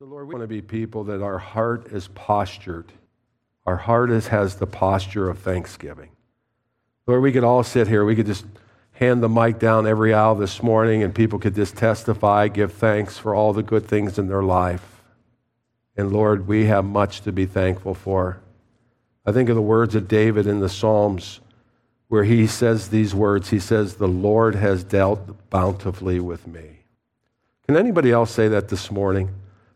So, Lord, we want to be people that our heart is postured. Our heart is, has the posture of thanksgiving. Lord, we could all sit here. We could just hand the mic down every hour this morning and people could just testify, give thanks for all the good things in their life. And Lord, we have much to be thankful for. I think of the words of David in the Psalms where he says these words. He says, The Lord has dealt bountifully with me. Can anybody else say that this morning?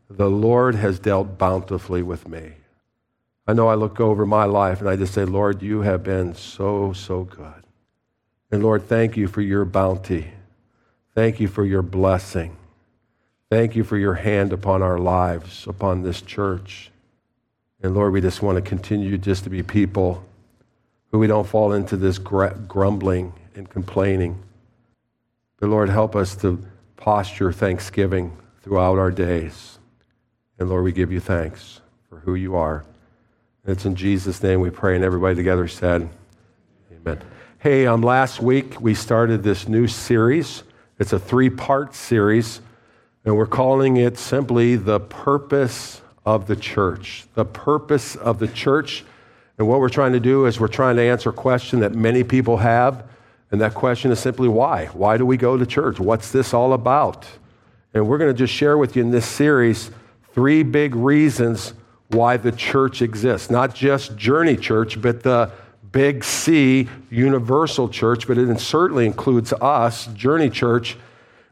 The Lord has dealt bountifully with me. I know I look over my life and I just say, Lord, you have been so, so good. And Lord, thank you for your bounty. Thank you for your blessing. Thank you for your hand upon our lives, upon this church. And Lord, we just want to continue just to be people who we don't fall into this grumbling and complaining. But Lord, help us to posture thanksgiving throughout our days. And Lord, we give you thanks for who you are. And it's in Jesus' name we pray, and everybody together said, Amen. Hey, um, last week we started this new series. It's a three part series, and we're calling it simply The Purpose of the Church. The Purpose of the Church. And what we're trying to do is we're trying to answer a question that many people have, and that question is simply why? Why do we go to church? What's this all about? And we're going to just share with you in this series three big reasons why the church exists. Not just Journey Church, but the big C, universal church, but it certainly includes us, Journey Church.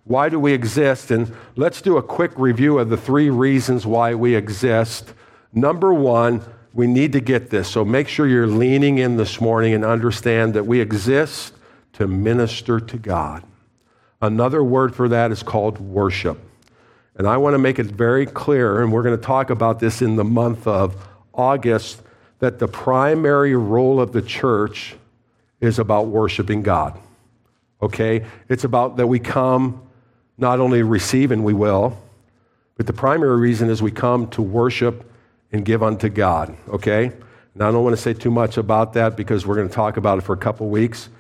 Why do we exist? And let's do a quick review of the three reasons why we exist. Number one, we need to get this. So make sure you're leaning in this morning and understand that we exist to minister to God. Another word for that is called worship. And I want to make it very clear, and we're going to talk about this in the month of August, that the primary role of the church is about worshiping God. Okay? It's about that we come not only receive, and we will, but the primary reason is we come to worship and give unto God. Okay? And I don't want to say too much about that because we're going to talk about it for a couple weeks.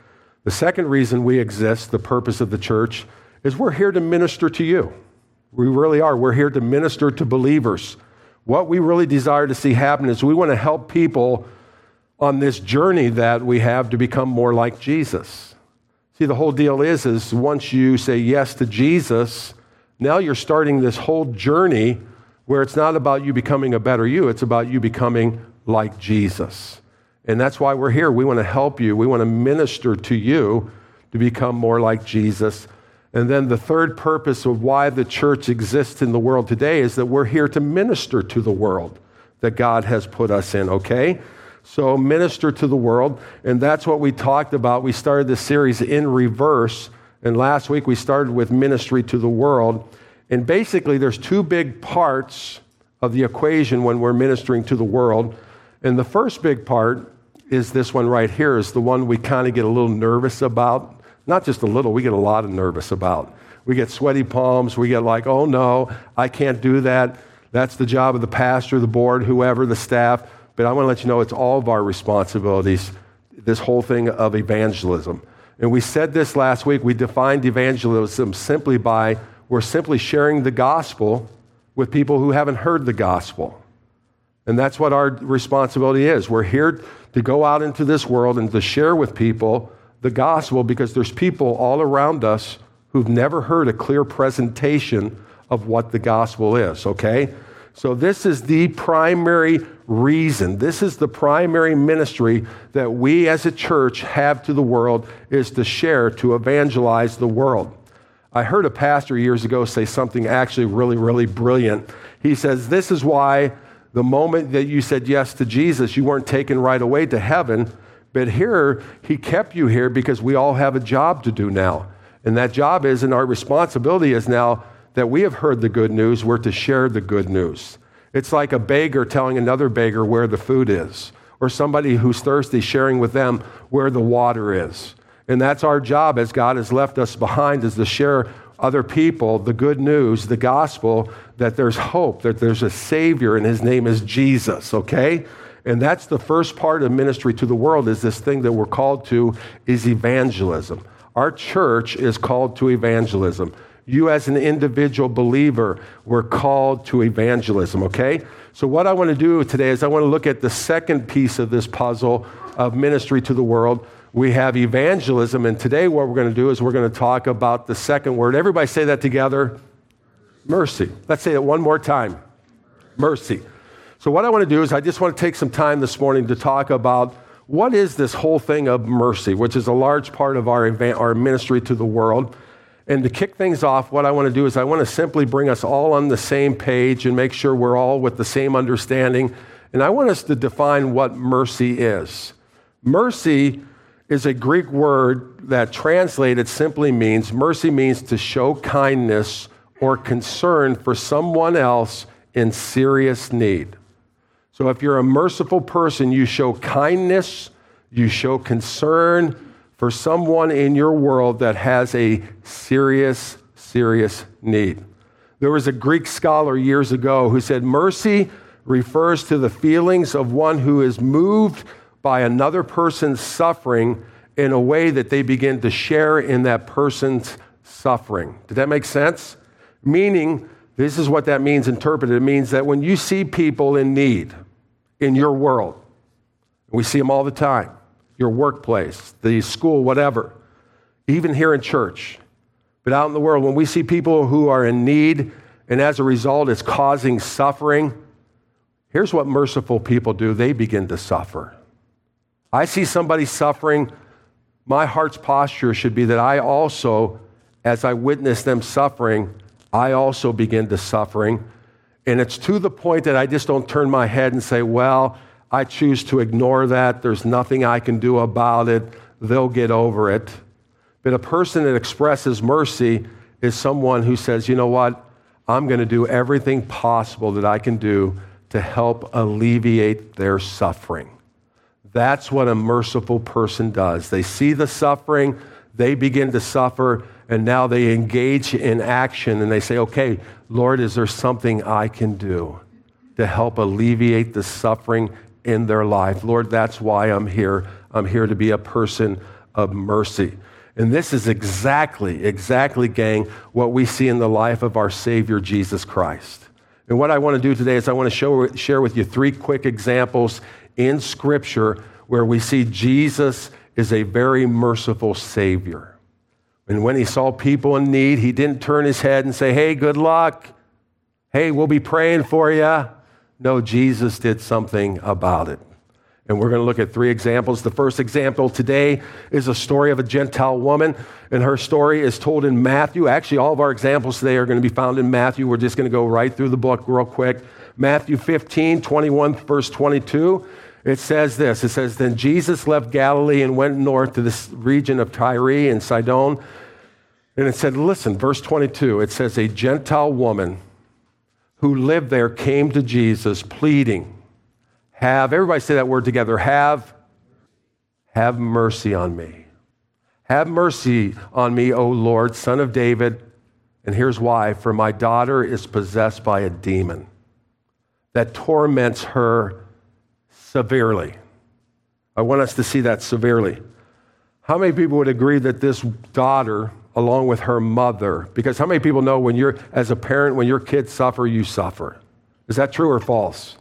The second reason we exist, the purpose of the church, is we're here to minister to you. We really are. We're here to minister to believers. What we really desire to see happen is we want to help people on this journey that we have to become more like Jesus. See, the whole deal is, is once you say yes to Jesus, now you're starting this whole journey where it's not about you becoming a better you, it's about you becoming like Jesus. And that's why we're here. We want to help you. We want to minister to you to become more like Jesus and then the third purpose of why the church exists in the world today is that we're here to minister to the world that God has put us in, okay? So, minister to the world. And that's what we talked about. We started this series in reverse. And last week we started with ministry to the world. And basically, there's two big parts of the equation when we're ministering to the world. And the first big part is this one right here, is the one we kind of get a little nervous about not just a little, we get a lot of nervous about. We get sweaty palms. We get like, oh no, I can't do that. That's the job of the pastor, the board, whoever, the staff. But I want to let you know it's all of our responsibilities, this whole thing of evangelism. And we said this last week. We defined evangelism simply by we're simply sharing the gospel with people who haven't heard the gospel. And that's what our responsibility is. We're here to go out into this world and to share with people the gospel because there's people all around us who've never heard a clear presentation of what the gospel is, okay? So, this is the primary reason. This is the primary ministry that we as a church have to the world is to share, to evangelize the world. I heard a pastor years ago say something actually really, really brilliant. He says, This is why the moment that you said yes to Jesus, you weren't taken right away to heaven but here, he kept you here because we all have a job to do now. And that job is, and our responsibility is now that we have heard the good news, we're to share the good news. It's like a beggar telling another beggar where the food is, or somebody who's thirsty sharing with them where the water is. And that's our job as God has left us behind is to share other people the good news, the gospel, that there's hope, that there's a Savior, and his name is Jesus, okay? And that's the first part of ministry to the world is this thing that we're called to is evangelism. Our church is called to evangelism. You, as an individual believer, were called to evangelism, okay? So, what I want to do today is I want to look at the second piece of this puzzle of ministry to the world. We have evangelism, and today what we're going to do is we're going to talk about the second word. Everybody say that together mercy. Let's say it one more time mercy. So, what I want to do is I just want to take some time this morning to talk about what is this whole thing of mercy, which is a large part of our, event, our ministry to the world. And to kick things off, what I want to do is I want to simply bring us all on the same page and make sure we're all with the same understanding. And I want us to define what mercy is. Mercy is a Greek word that translated simply means mercy means to show kindness or concern for someone else in serious need. So if you're a merciful person, you show kindness, you show concern for someone in your world that has a serious, serious need. There was a Greek scholar years ago who said mercy refers to the feelings of one who is moved by another person's suffering in a way that they begin to share in that person's suffering. Did that make sense? Meaning, this is what that means interpreted. It means that when you see people in need in your world, we see them all the time, your workplace, the school, whatever, even here in church, but out in the world, when we see people who are in need and as a result it's causing suffering, here's what merciful people do. They begin to suffer. I see somebody suffering, my heart's posture should be that I also, as I witness them suffering, I also begin to suffering. And it's to the point that I just don't turn my head and say, well, I choose to ignore that. There's nothing I can do about it. They'll get over it. But a person that expresses mercy is someone who says, you know what? I'm going to do everything possible that I can do to help alleviate their suffering. That's what a merciful person does. They see the suffering, they begin to suffer, and now they engage in action and they say, okay, Lord, is there something I can do to help alleviate the suffering in their life? Lord, that's why I'm here. I'm here to be a person of mercy. And this is exactly, exactly, gang, what we see in the life of our Savior, Jesus Christ. And what I want to do today is I want to show, share with you three quick examples in Scripture where we see Jesus is a very merciful Savior. And when he saw people in need, he didn't turn his head and say, Hey, good luck. Hey, we'll be praying for you. No, Jesus did something about it. And we're going to look at three examples. The first example today is a story of a Gentile woman, and her story is told in Matthew. Actually, all of our examples today are going to be found in Matthew. We're just going to go right through the book real quick. Matthew 15, 21, verse 22. It says this It says, Then Jesus left Galilee and went north to this region of Tyre and Sidon. And it said, Listen, verse 22, it says, A Gentile woman who lived there came to Jesus pleading, Have, everybody say that word together, have, have mercy on me. Have mercy on me, O Lord, son of David. And here's why for my daughter is possessed by a demon that torments her severely. I want us to see that severely. How many people would agree that this daughter, along with her mother, because how many people know when you're, as a parent, when your kids suffer, you suffer? Is that true or false?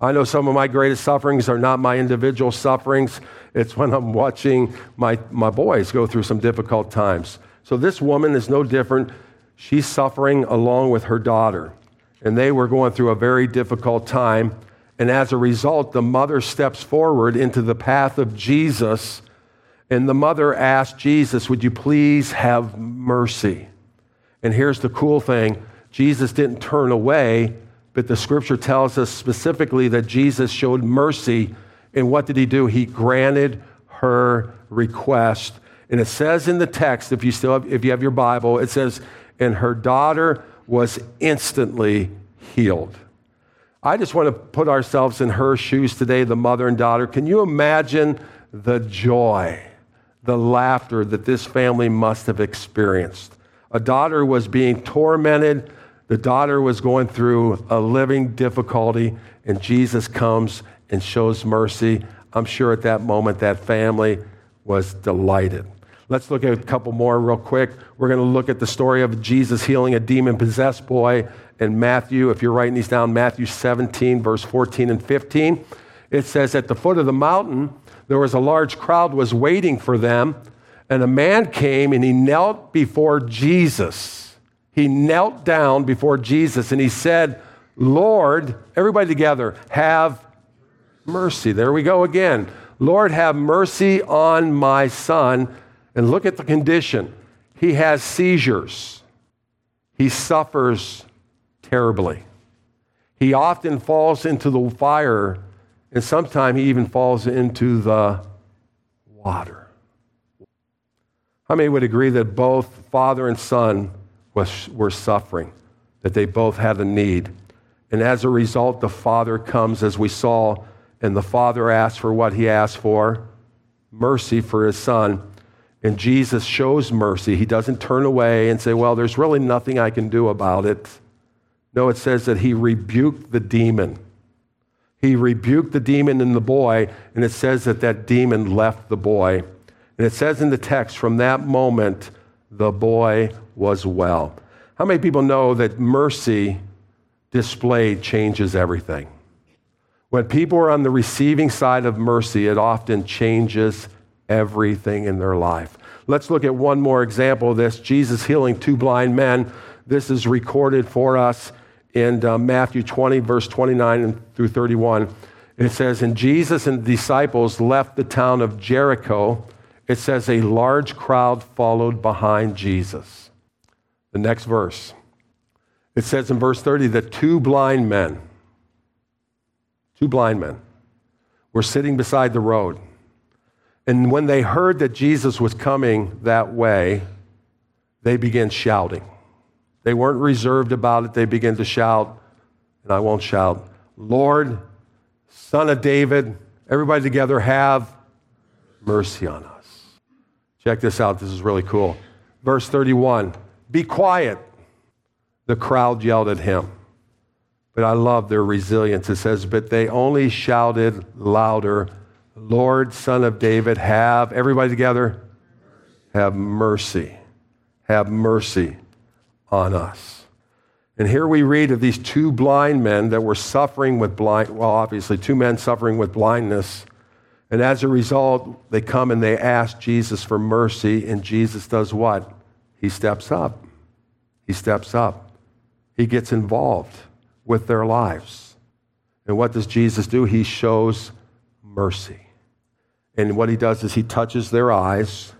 I know some of my greatest sufferings are not my individual sufferings. It's when I'm watching my, my boys go through some difficult times. So this woman is no different. She's suffering along with her daughter. And they were going through a very difficult time. And as a result, the mother steps forward into the path of Jesus. And the mother asked Jesus, Would you please have mercy? And here's the cool thing Jesus didn't turn away, but the scripture tells us specifically that Jesus showed mercy. And what did he do? He granted her request. And it says in the text, if you still have, if you have your Bible, it says, and her daughter was instantly healed. I just want to put ourselves in her shoes today, the mother and daughter. Can you imagine the joy, the laughter that this family must have experienced? A daughter was being tormented, the daughter was going through a living difficulty, and Jesus comes and shows mercy. I'm sure at that moment that family was delighted. Let's look at a couple more real quick. We're going to look at the story of Jesus healing a demon possessed boy in Matthew. If you're writing these down, Matthew 17, verse 14 and 15. It says, At the foot of the mountain, there was a large crowd was waiting for them, and a man came and he knelt before Jesus. He knelt down before Jesus and he said, Lord, everybody together, have mercy. There we go again. Lord, have mercy on my son. And look at the condition. He has seizures. He suffers terribly. He often falls into the fire, and sometimes he even falls into the water. How many would agree that both father and son was, were suffering, that they both had a need? And as a result, the father comes, as we saw, and the father asks for what he asked for mercy for his son. And Jesus shows mercy. He doesn't turn away and say, Well, there's really nothing I can do about it. No, it says that he rebuked the demon. He rebuked the demon in the boy, and it says that that demon left the boy. And it says in the text, from that moment, the boy was well. How many people know that mercy displayed changes everything? When people are on the receiving side of mercy, it often changes everything in their life. Let's look at one more example of this Jesus healing two blind men. This is recorded for us in uh, Matthew 20, verse 29 through 31. It says, And Jesus and the disciples left the town of Jericho. It says, A large crowd followed behind Jesus. The next verse. It says in verse 30 that two blind men, two blind men, were sitting beside the road. And when they heard that Jesus was coming that way, they began shouting. They weren't reserved about it. They began to shout, and I won't shout, Lord, Son of David, everybody together, have mercy on us. Check this out. This is really cool. Verse 31 Be quiet. The crowd yelled at him. But I love their resilience. It says, But they only shouted louder, Lord, Son of David, have, everybody together, have mercy. Have mercy on us. And here we read of these two blind men that were suffering with blind, well, obviously, two men suffering with blindness. And as a result, they come and they ask Jesus for mercy, and Jesus does what? He steps up. He steps up. He gets involved with their lives. And what does Jesus do? He shows mercy. And what he does is he touches their eyes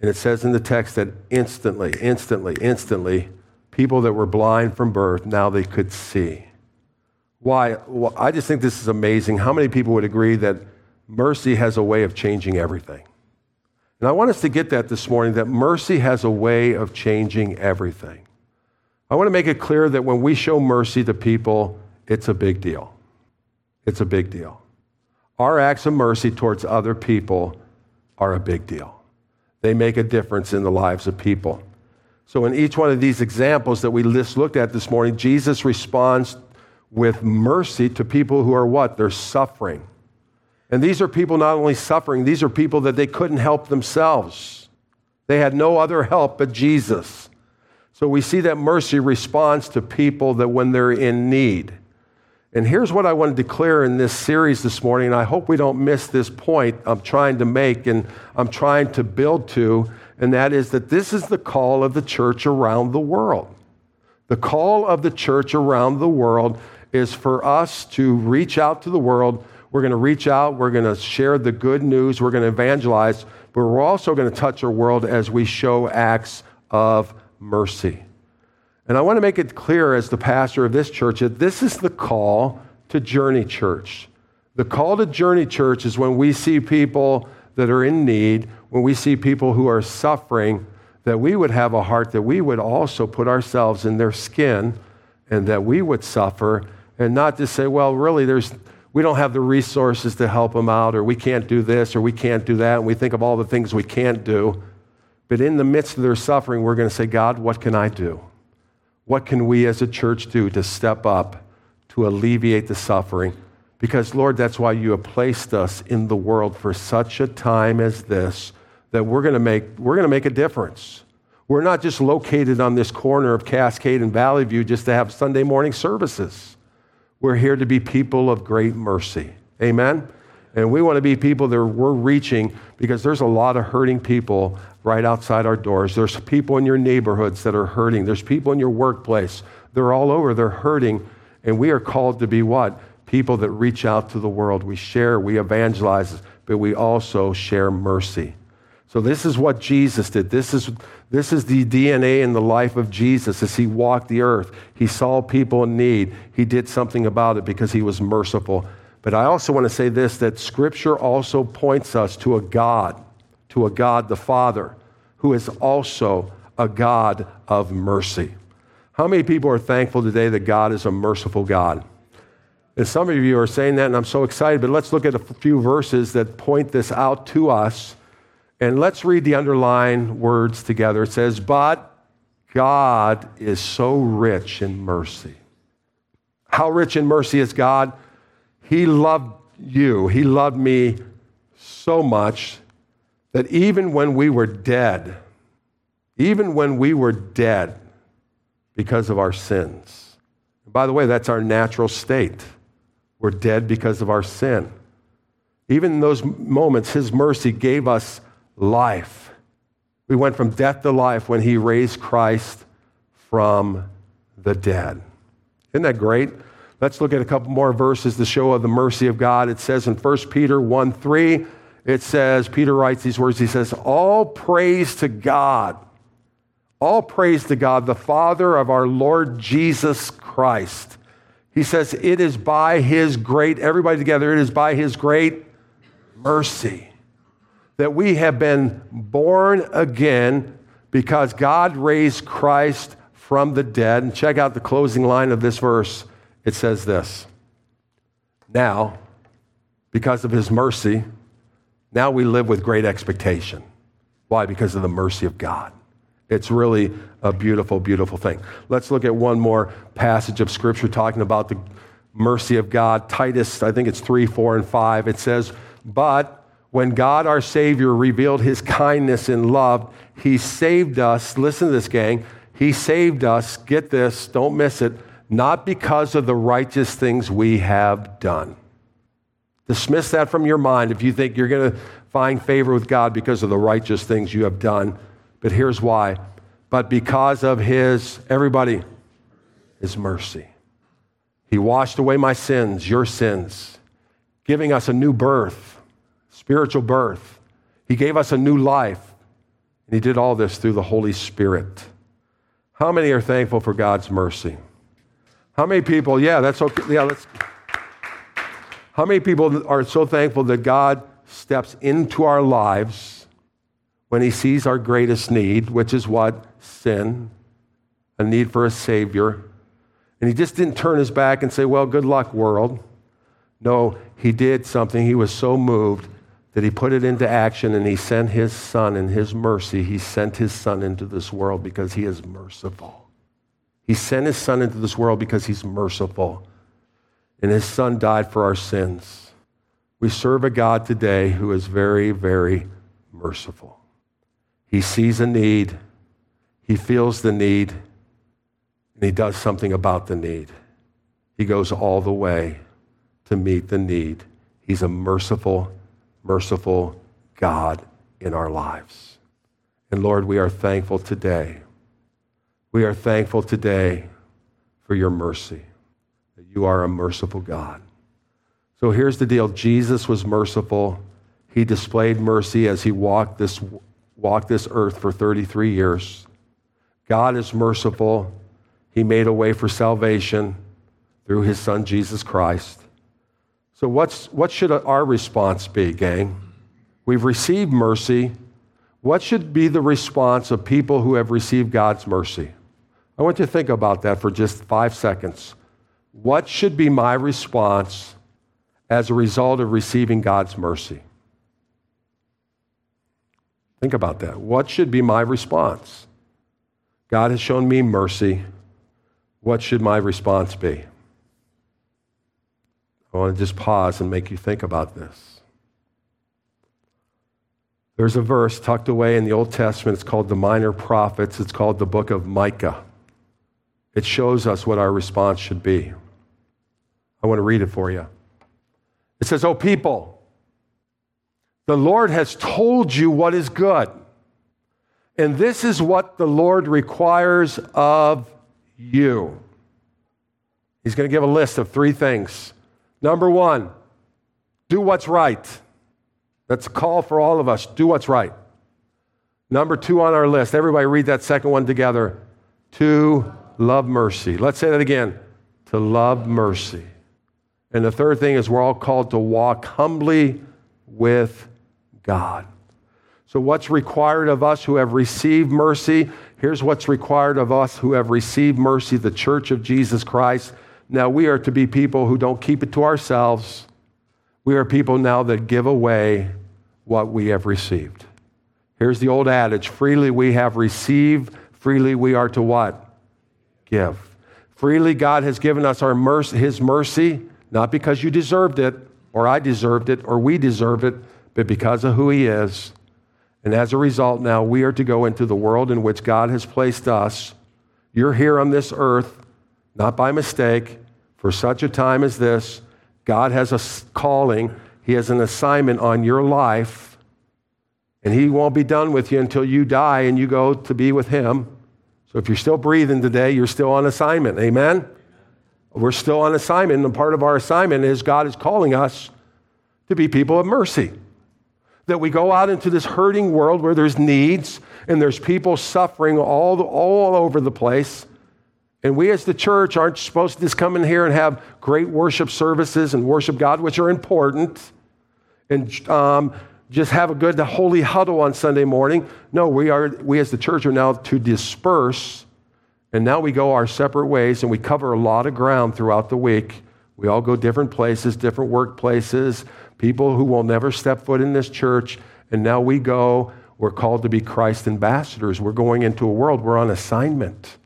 and it says in the text that instantly, instantly, instantly, people that were blind from birth, now they could see. Why? Well, I just think this is amazing. How many people would agree that mercy has a way of changing everything? And I want us to get that this morning that mercy has a way of changing everything. I want to make it clear that when we show mercy to people, it's a big deal. It's a big deal. Our acts of mercy towards other people are a big deal. They make a difference in the lives of people. So, in each one of these examples that we just looked at this morning, Jesus responds with mercy to people who are what? They're suffering. And these are people not only suffering, these are people that they couldn't help themselves. They had no other help but Jesus. So we see that mercy responds to people that when they're in need. And here's what I want to declare in this series this morning, I hope we don't miss this point I'm trying to make and I'm trying to build to, and that is that this is the call of the church around the world. The call of the church around the world is for us to reach out to the world. We're going to reach out, we're going to share the good news, we're going to evangelize, but we're also going to touch our world as we show acts of mercy. And I want to make it clear as the pastor of this church that this is the call to Journey Church. The call to Journey Church is when we see people that are in need, when we see people who are suffering, that we would have a heart that we would also put ourselves in their skin and that we would suffer and not just say, well, really, there's, we don't have the resources to help them out, or we can't do this, or we can't do that, and we think of all the things we can't do. But in the midst of their suffering, we're going to say, God, what can I do? What can we as a church do to step up to alleviate the suffering? Because, Lord, that's why you have placed us in the world for such a time as this, that we're going to make, we're going to make a difference. We're not just located on this corner of Cascade and Valley View just to have Sunday morning services. We're here to be people of great mercy. Amen? And we want to be people that we're reaching because there's a lot of hurting people right outside our doors. There's people in your neighborhoods that are hurting. There's people in your workplace. They're all over. They're hurting. And we are called to be what? People that reach out to the world. We share, we evangelize, but we also share mercy. So this is what Jesus did. This is, this is the DNA in the life of Jesus as he walked the earth. He saw people in need. He did something about it because he was merciful. But I also want to say this that scripture also points us to a God, to a God the Father, who is also a God of mercy. How many people are thankful today that God is a merciful God? And some of you are saying that, and I'm so excited, but let's look at a few verses that point this out to us and let's read the underlined words together. It says, But God is so rich in mercy. How rich in mercy is God? He loved you, He loved me so much that even when we were dead, even when we were dead because of our sins, by the way, that's our natural state. We're dead because of our sin. Even in those moments, His mercy gave us life. We went from death to life when he raised Christ from the dead. Isn't that great? Let's look at a couple more verses to show of the mercy of God. It says in 1 Peter 1 3, it says, Peter writes these words. He says, All praise to God. All praise to God, the Father of our Lord Jesus Christ. He says, It is by his great, everybody together, it is by his great mercy that we have been born again because God raised Christ from the dead. And check out the closing line of this verse. It says this Now, because of his mercy, now we live with great expectation. Why? Because of the mercy of God. It's really a beautiful, beautiful thing. Let's look at one more passage of scripture talking about the mercy of God. Titus, I think it's 3, 4, and 5. It says, But when God our Savior revealed his kindness and love, he saved us. Listen to this, gang. He saved us, get this, don't miss it, not because of the righteous things we have done. Dismiss that from your mind if you think you're going to find favor with God because of the righteous things you have done. But here's why. But because of his, everybody, his mercy. He washed away my sins, your sins, giving us a new birth spiritual birth. He gave us a new life. And He did all this through the Holy Spirit. How many are thankful for God's mercy? How many people, yeah, that's okay. Yeah, let's. How many people are so thankful that God steps into our lives when He sees our greatest need, which is what? Sin, a need for a Savior. And He just didn't turn His back and say, well, good luck, world. No, He did something. He was so moved that he put it into action and he sent his son in his mercy. He sent his son into this world because he is merciful. He sent his son into this world because he's merciful. And his son died for our sins. We serve a God today who is very, very merciful. He sees a need, he feels the need, and he does something about the need. He goes all the way to meet the need. He's a merciful merciful God in our lives. And Lord, we are thankful today. We are thankful today for your mercy, that you are a merciful God. So here's the deal Jesus was merciful. He displayed mercy as he walked this, walked this earth for 33 years. God is merciful. He made a way for salvation through his son, Jesus Christ. So, what's, what should our response be, gang? We've received mercy. What should be the response of people who have received God's mercy? I want you to think about that for just five seconds. What should be my response as a result of receiving God's mercy? Think about that. What should be my response? God has shown me mercy. What should my response be? I want to just pause and make you think about this. There's a verse tucked away in the Old Testament. It's called the Minor Prophets. It's called the book of Micah. It shows us what our response should be. I want to read it for you. It says, Oh, people, the Lord has told you what is good. And this is what the Lord requires of you. He's going to give a list of three things. Number one, do what's right. That's a call for all of us. Do what's right. Number two on our list, everybody read that second one together. To love mercy. Let's say that again. To love mercy. And the third thing is we're all called to walk humbly with God. So, what's required of us who have received mercy? Here's what's required of us who have received mercy, the church of Jesus Christ. Now, we are to be people who don't keep it to ourselves. We are people now that give away what we have received. Here's the old adage freely we have received, freely we are to what? Give. Freely God has given us our mercy, his mercy, not because you deserved it, or I deserved it, or we deserve it, but because of who he is and as a result, now we are to go into the world in which God has placed us. You're here on this earth, not by mistake, for such a time as this. God has a calling, He has an assignment on your life, and He won't be done with you until you die and you go to be with Him. So if you're still breathing today, you're still on assignment. Amen? We're still on assignment, and part of our assignment is God is calling us to be people of mercy that we go out into this hurting world where there's needs and there's people suffering all, all over the place. And we as the church aren't supposed to just come in here and have great worship services and worship God, which are important, and um, just have a good holy huddle on Sunday morning. No, we, are, we as the church are now to disperse, and now we go our separate ways, and we cover a lot of ground throughout the week. We all go different places, different workplaces, people who will never step foot in this church, and now we go, we're called to be Christ ambassadors. We're going into a world, we're on assignment.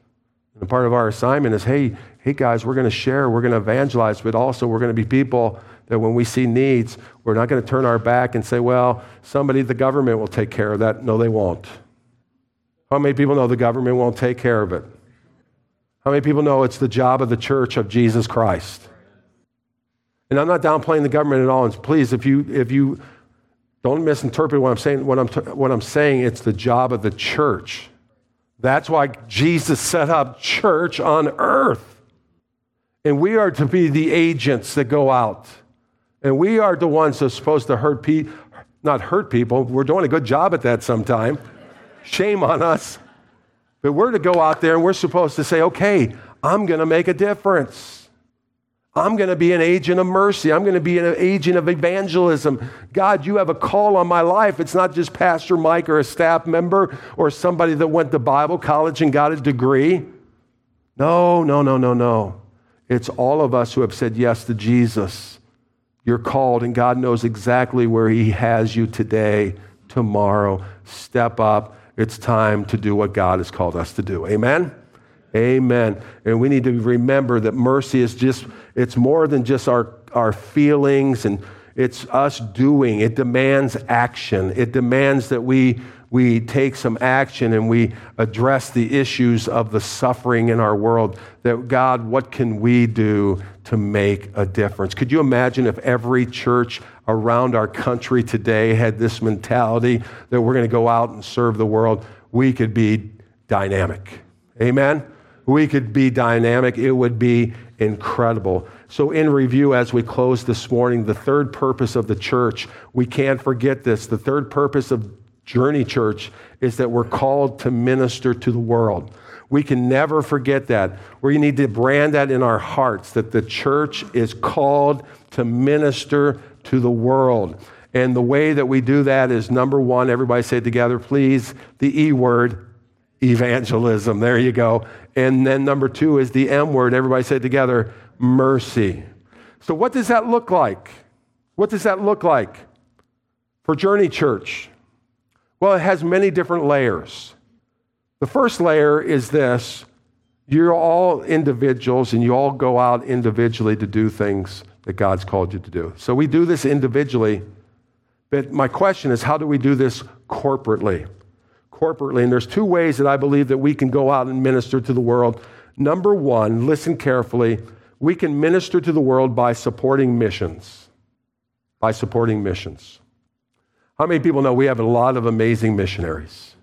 And part of our assignment is hey, hey guys, we're going to share, we're going to evangelize, but also we're going to be people that when we see needs, we're not going to turn our back and say, well, somebody, the government will take care of that. No, they won't. How many people know the government won't take care of it? How many people know it's the job of the church of Jesus Christ? And I'm not downplaying the government at all. And please, if you, if you don't misinterpret what I'm saying, what I'm, what I'm saying, it's the job of the church. That's why Jesus set up church on earth. And we are to be the agents that go out. And we are the ones that are supposed to hurt people, not hurt people. We're doing a good job at that sometime. Shame on us. But we're to go out there and we're supposed to say, okay, I'm going to make a difference. I'm going to be an agent of mercy. I'm going to be an agent of evangelism. God, you have a call on my life. It's not just Pastor Mike or a staff member or somebody that went to Bible college and got a degree. No, no, no, no, no. It's all of us who have said yes to Jesus. You're called, and God knows exactly where He has you today, tomorrow. Step up. It's time to do what God has called us to do. Amen? Amen. And we need to remember that mercy is just, it's more than just our, our feelings and it's us doing. It demands action. It demands that we, we take some action and we address the issues of the suffering in our world. That God, what can we do to make a difference? Could you imagine if every church around our country today had this mentality that we're going to go out and serve the world? We could be dynamic. Amen? we could be dynamic, it would be incredible. So, in review, as we close this morning, the third purpose of the church, we can't forget this. The third purpose of Journey Church is that we're called to minister to the world. We can never forget that. We need to brand that in our hearts that the church is called to minister to the world. And the way that we do that is number one, everybody say together, please, the E word, evangelism. There you go. And then number two is the M word. Everybody say it together mercy. So, what does that look like? What does that look like for Journey Church? Well, it has many different layers. The first layer is this you're all individuals and you all go out individually to do things that God's called you to do. So, we do this individually But my question is how do we do this corporately? Corporately. And there's two ways that I believe that we can go out and minister to the world. Number one, listen carefully, we can minister to the world by supporting missions. By supporting missions. How many people know we have a lot of amazing missionaries?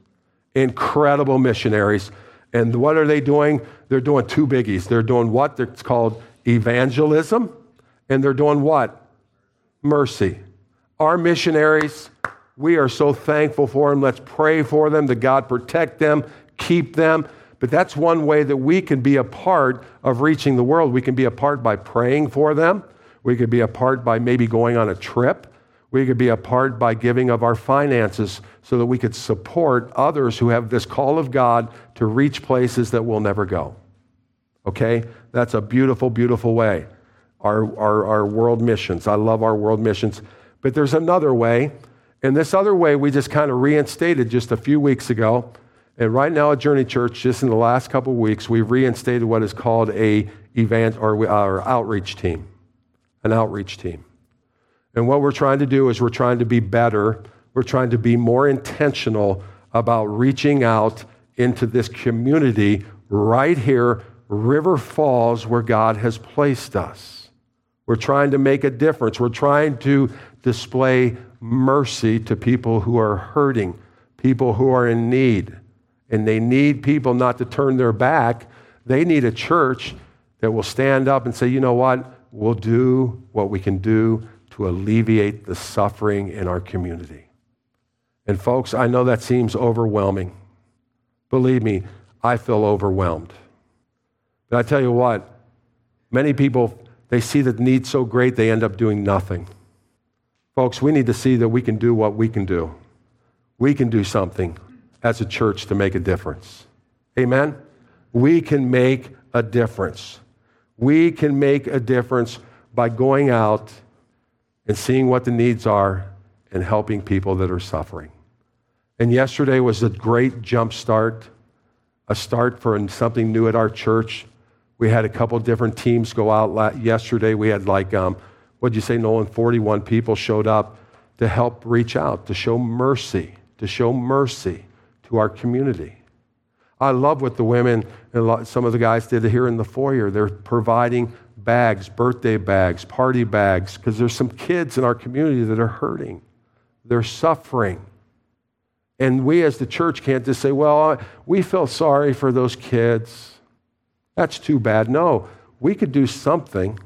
Incredible missionaries. And what are they doing? They're doing two biggies. They're doing what? It's called evangelism, and they're doing what? Mercy. Our missionaries, we are so thankful for them. Let's pray for them, that God protect them, keep them. But that's one way that we can be a part of reaching the world. We can be a part by praying for them. We could be a part by maybe going on a trip. We could be a part by giving of our finances so that we could support others who have this call of God to reach places that we'll never go. Okay? That's a beautiful, beautiful way. Our, our, our world missions. I love our world missions. But there's another way. And this other way we just kind of reinstated just a few weeks ago. And right now at Journey Church, just in the last couple of weeks, we've reinstated what is called a event or our outreach team, an outreach team. And what we're trying to do is we're trying to be better. We're trying to be more intentional about reaching out into this community right here, River Falls, where God has placed us. We're trying to make a difference. We're trying to display mercy to people who are hurting, people who are in need. And they need people not to turn their back. They need a church that will stand up and say, you know what? We'll do what we can do to alleviate the suffering in our community. And folks, I know that seems overwhelming. Believe me, I feel overwhelmed. But I tell you what, many people, they see the need so great, they end up doing nothing. Folks, we need to see that we can do what we can do. We can do something as a church to make a difference. Amen? We can make a difference. We can make a difference by going out and seeing what the needs are and helping people that are suffering. And yesterday was a great jump start, a start for something new at our church. We had a couple different teams go out yesterday. We had like, um, what'd you say, Nolan? 41 people showed up to help reach out, to show mercy, to show mercy to our community. I love what the women and some of the guys did here in the foyer. They're providing bags, birthday bags, party bags, because there's some kids in our community that are hurting. They're suffering. And we as the church can't just say, well, we feel sorry for those kids. That's too bad. No, we could do something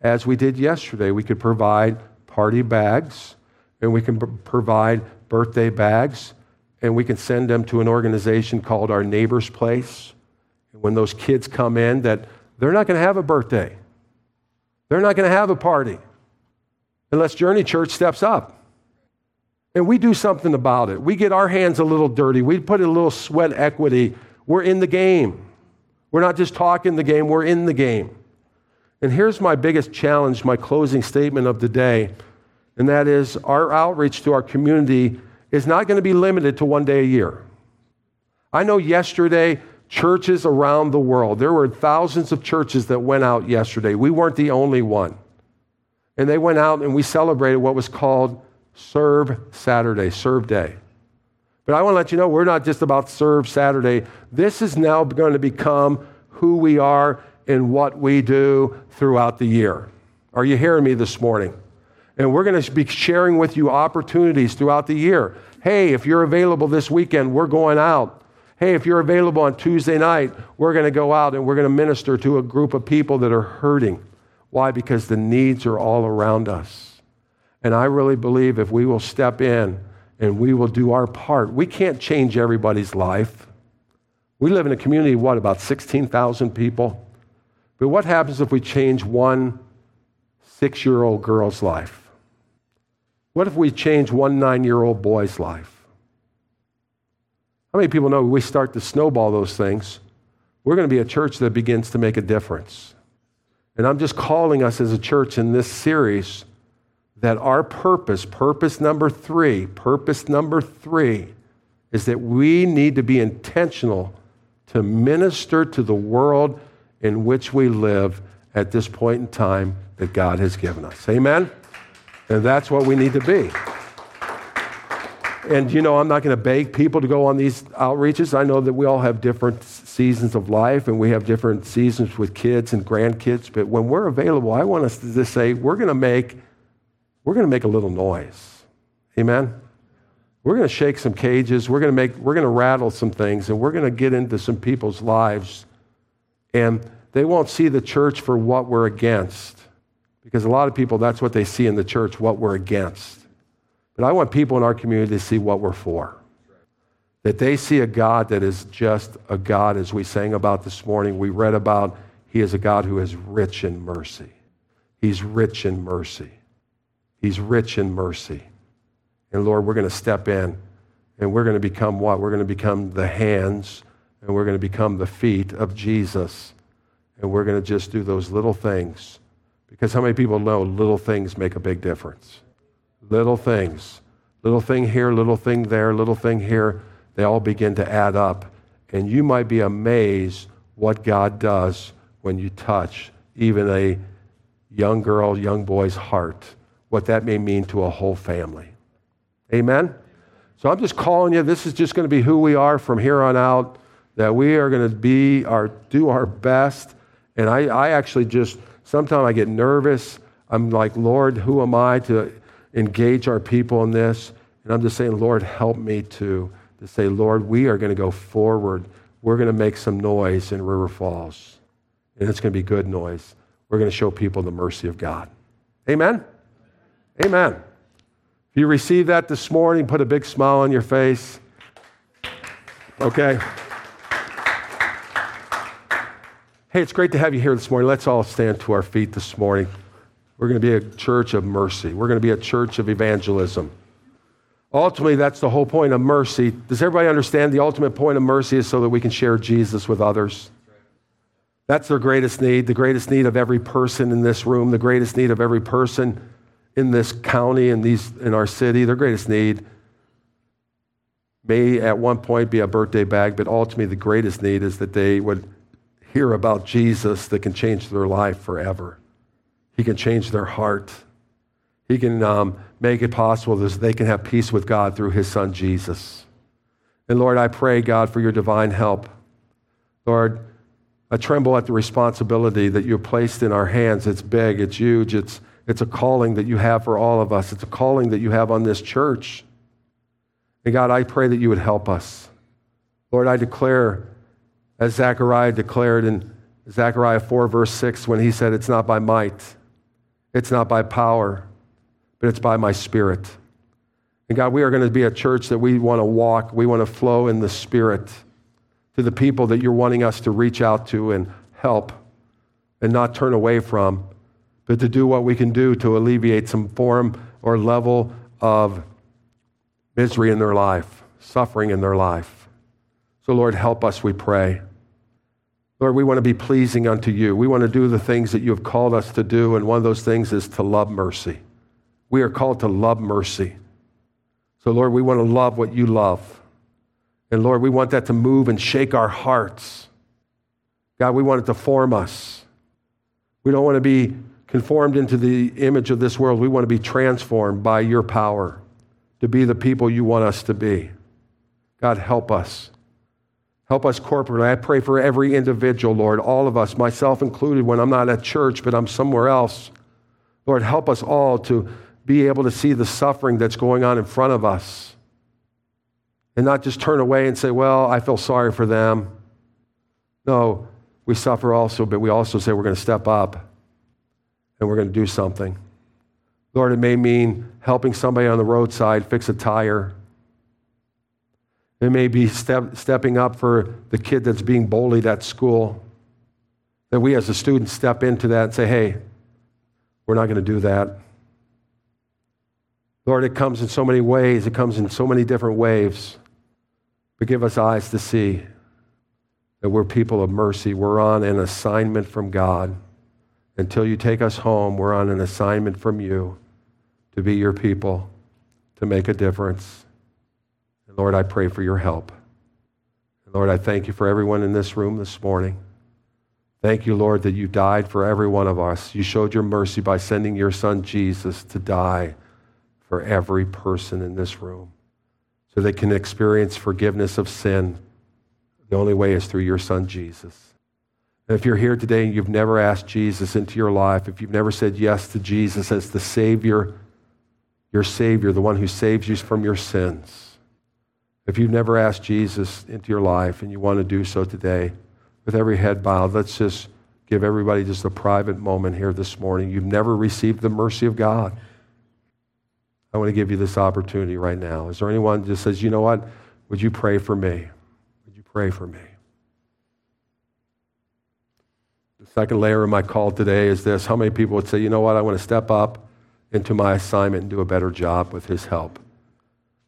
as we did yesterday. We could provide party bags and we can provide birthday bags and we can send them to an organization called Our Neighbor's Place. When those kids come in, that they're not going to have a birthday, they're not going to have a party unless Journey Church steps up. And we do something about it. We get our hands a little dirty. We put a little sweat equity. We're in the game. We're not just talking the game, we're in the game. And here's my biggest challenge, my closing statement of the day, and that is our outreach to our community is not going to be limited to one day a year. I know yesterday, churches around the world, there were thousands of churches that went out yesterday. We weren't the only one. And they went out and we celebrated what was called Serve Saturday, Serve Day. But I want to let you know we're not just about Serve Saturday. This is now going to become who we are and what we do throughout the year. Are you hearing me this morning? And we're going to be sharing with you opportunities throughout the year. Hey, if you're available this weekend, we're going out. Hey, if you're available on Tuesday night, we're going to go out and we're going to minister to a group of people that are hurting. Why? Because the needs are all around us. And I really believe if we will step in and we will do our part, we can't change everybody's life. We live in a community, of, what, about 16,000 people? But what happens if we change one six year old girl's life? What if we change one nine year old boy's life? How many people know we start to snowball those things? We're going to be a church that begins to make a difference. And I'm just calling us as a church in this series that our purpose, purpose number three, purpose number three, is that we need to be intentional to minister to the world in which we live at this point in time that God has given us. Amen? And that's what we need to be. And you know, I'm not going to beg people to go on these outreaches. I know that we all have different seasons of life and we have different seasons with kids and grandkids. But when we're available, I want us to just say, we're going to make, we're going to make a little noise. Amen? We're going to shake some cages. We're going to make, we're going to rattle some things and we're going to get into some people's lives. And they won't see the church for what we're against. Because a lot of people, that's what they see in the church, what we're against. But I want people in our community to see what we're for. That they see a God that is just a God, as we sang about this morning. We read about He is a God who is rich in mercy. He's rich in mercy. He's rich in mercy. And Lord, we're going to step in and we're going to become what? We're going to become the hands and we're going to become the feet of Jesus. And we're going to just do those little things. Because how many people know little things make a big difference? Little things. Little thing here, little thing there, little thing here. They all begin to add up. And you might be amazed what God does when you touch even a young girl, young boy's heart, what that may mean to a whole family. Amen? So I'm just calling you. This is just going to be who we are from here on out, that we are going to be our, do our best. And I, I actually just, sometimes I get nervous. I'm like, Lord, who am I to engage our people in this. And I'm just saying, Lord, help me to, to say, Lord, we are going to go forward. We're going to make some noise in River Falls. And it's going to be good noise. We're going to show people the mercy of God. Amen? Amen. If you received that this morning, put a big smile on your face. Okay? Hey, it's great to have you here this morning. Let's all stand to our feet this morning. We're going to be a church of mercy. We're going to be a church of evangelism. Ultimately, that's the whole point of mercy. Does everybody understand the ultimate point of mercy is so that we can share Jesus with others? That's their greatest need, the greatest need of every person in this room, the greatest need of every person in this county, in, these, in our city, their greatest need may at one point be a birthday bag, but ultimately the greatest need is that they would hear about Jesus that can change their life forever. He can change their heart. He can um, make it possible that they can have peace with God through his son Jesus. And Lord, I pray, God, for your divine help. Lord, I tremble at the responsibility that you have placed in our hands. It's big, it's huge, it's, it's a calling that you have for all of us, it's a calling that you have on this church. And God, I pray that you would help us. Lord, I declare, as Zechariah declared in Zechariah 4, verse 6, when he said, It's not by might, it's not by power, but it's by my spirit. And God, we are going to be a church that we want to walk, we want to flow in the spirit to the people that you're wanting us to reach out to and help and not turn away from, but to do what we can do to alleviate some form or level of misery in their life, suffering in their life. So, Lord, help us, we pray. Lord, we want to be pleasing unto you. We want to do the things that you have called us to do, and one of those things is to love mercy. We are called to love mercy. So, Lord, we want to love what you love. And Lord, we want that to move and shake our hearts. God, we want it to form us. We don't want to be conformed into the image of this world. We want to be transformed by your power to be the people you want us to be. God, help us. Help us corporately. I pray for every individual, Lord, all of us, myself included, when I'm not at church, but I'm somewhere else. Lord, help us all to be able to see the suffering that's going on in front of us and not just turn away and say, Well, I feel sorry for them. No, we suffer also, but we also say we're going to step up and we're going to do something. Lord, it may mean helping somebody on the roadside fix a tire it may be step, stepping up for the kid that's being bullied at school. That we as a student step into that and say, hey, we're not going to do that. Lord, it comes in so many ways, it comes in so many different waves. But give us eyes to see that we're people of mercy. We're on an assignment from God. Until you take us home, we're on an assignment from you to be your people, to make a difference. Lord, I pray for your help. Lord, I thank you for everyone in this room this morning. Thank you, Lord, that you died for every one of us. You showed your mercy by sending your son Jesus to die for every person in this room. so they can experience forgiveness of sin. The only way is through your son, Jesus. And if you're here today and you've never asked Jesus into your life, if you've never said yes to Jesus as the Savior, your Savior, the one who saves you from your sins, if you've never asked Jesus into your life and you want to do so today, with every head bowed, let's just give everybody just a private moment here this morning. You've never received the mercy of God. I want to give you this opportunity right now. Is there anyone that just says, you know what? Would you pray for me? Would you pray for me? The second layer of my call today is this how many people would say, you know what? I want to step up into my assignment and do a better job with his help?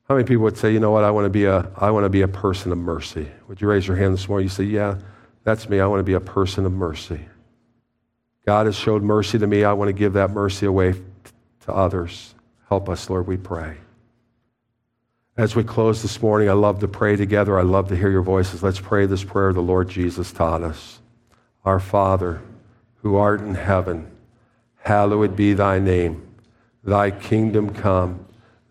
How many people would say, you know what? I want to be a, I want to be a person of mercy? Would you raise your hand this morning? You say, yeah, that's me. I want to be a person of mercy. God has showed mercy to me. I want to give that mercy away to others. Help us, Lord, we pray. As we close this morning, I love to pray together. I love to hear your voices. Let's pray this prayer the Lord Jesus taught us. Our Father, who art in heaven, hallowed be thy name. Thy kingdom come,